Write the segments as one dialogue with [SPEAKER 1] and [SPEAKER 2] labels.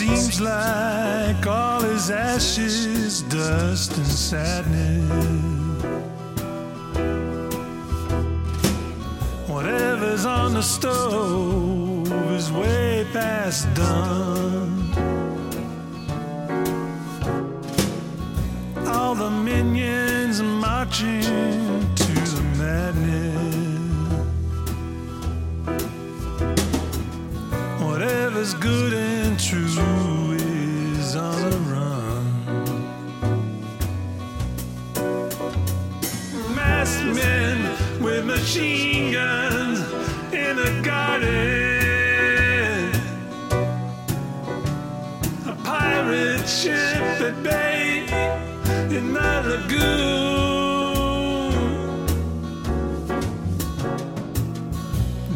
[SPEAKER 1] Seems like all is ashes, dust, and sadness. Whatever's on the stove is way past done. All the minions marching machine guns in a garden. A pirate ship at bay in the lagoon.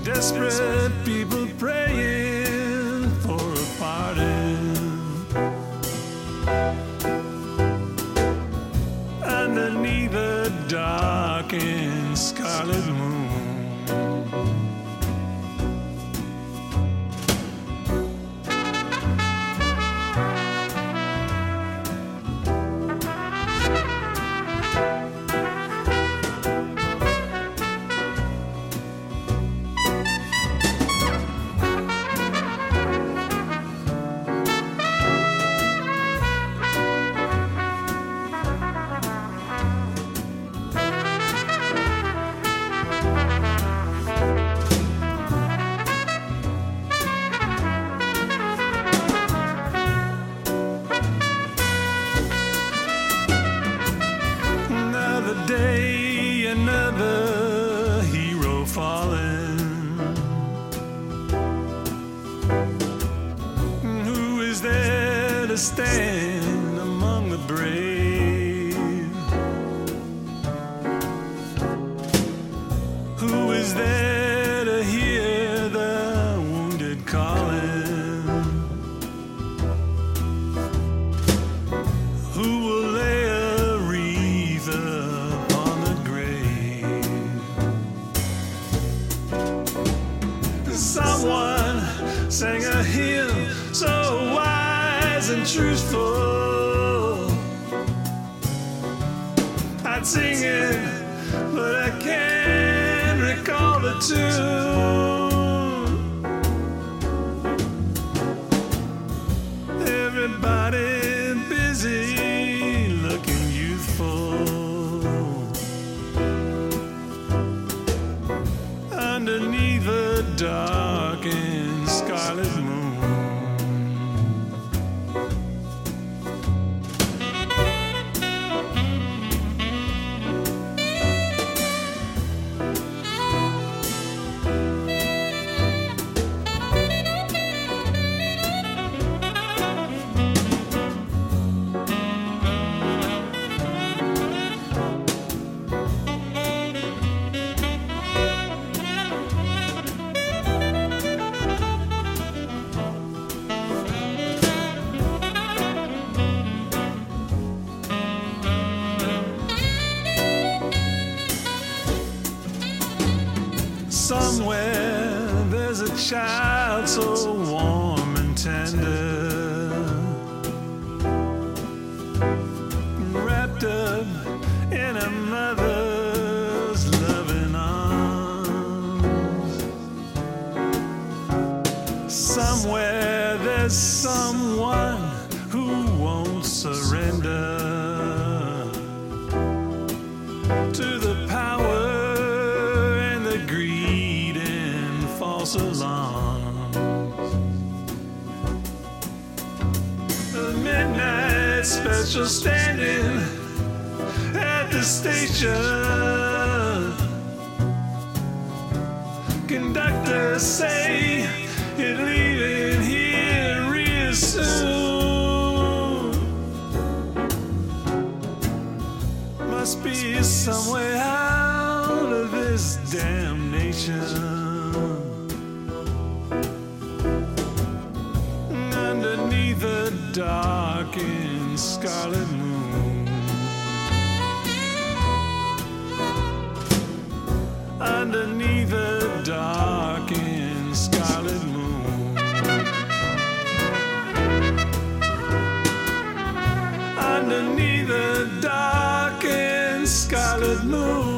[SPEAKER 1] Desperate people praying for a pardon. Underneath the dark and scarlet moon. Who is there to stand among the brave? Who is there to hear the wounded calling? Who will lay a wreath upon the grave? Someone sang a hymn so and truthful. I'd sing it, but I can't recall the tune. Everybody busy looking youthful underneath a dark There's a child so warm and tender, wrapped up in a mother's loving arms. Somewhere there's someone midnight special standing at the station. Conductors say you're leaving here real soon. Must be some way out of this damnation. dark and scarlet moon. Underneath a dark and scarlet moon. Underneath a dark and scarlet moon.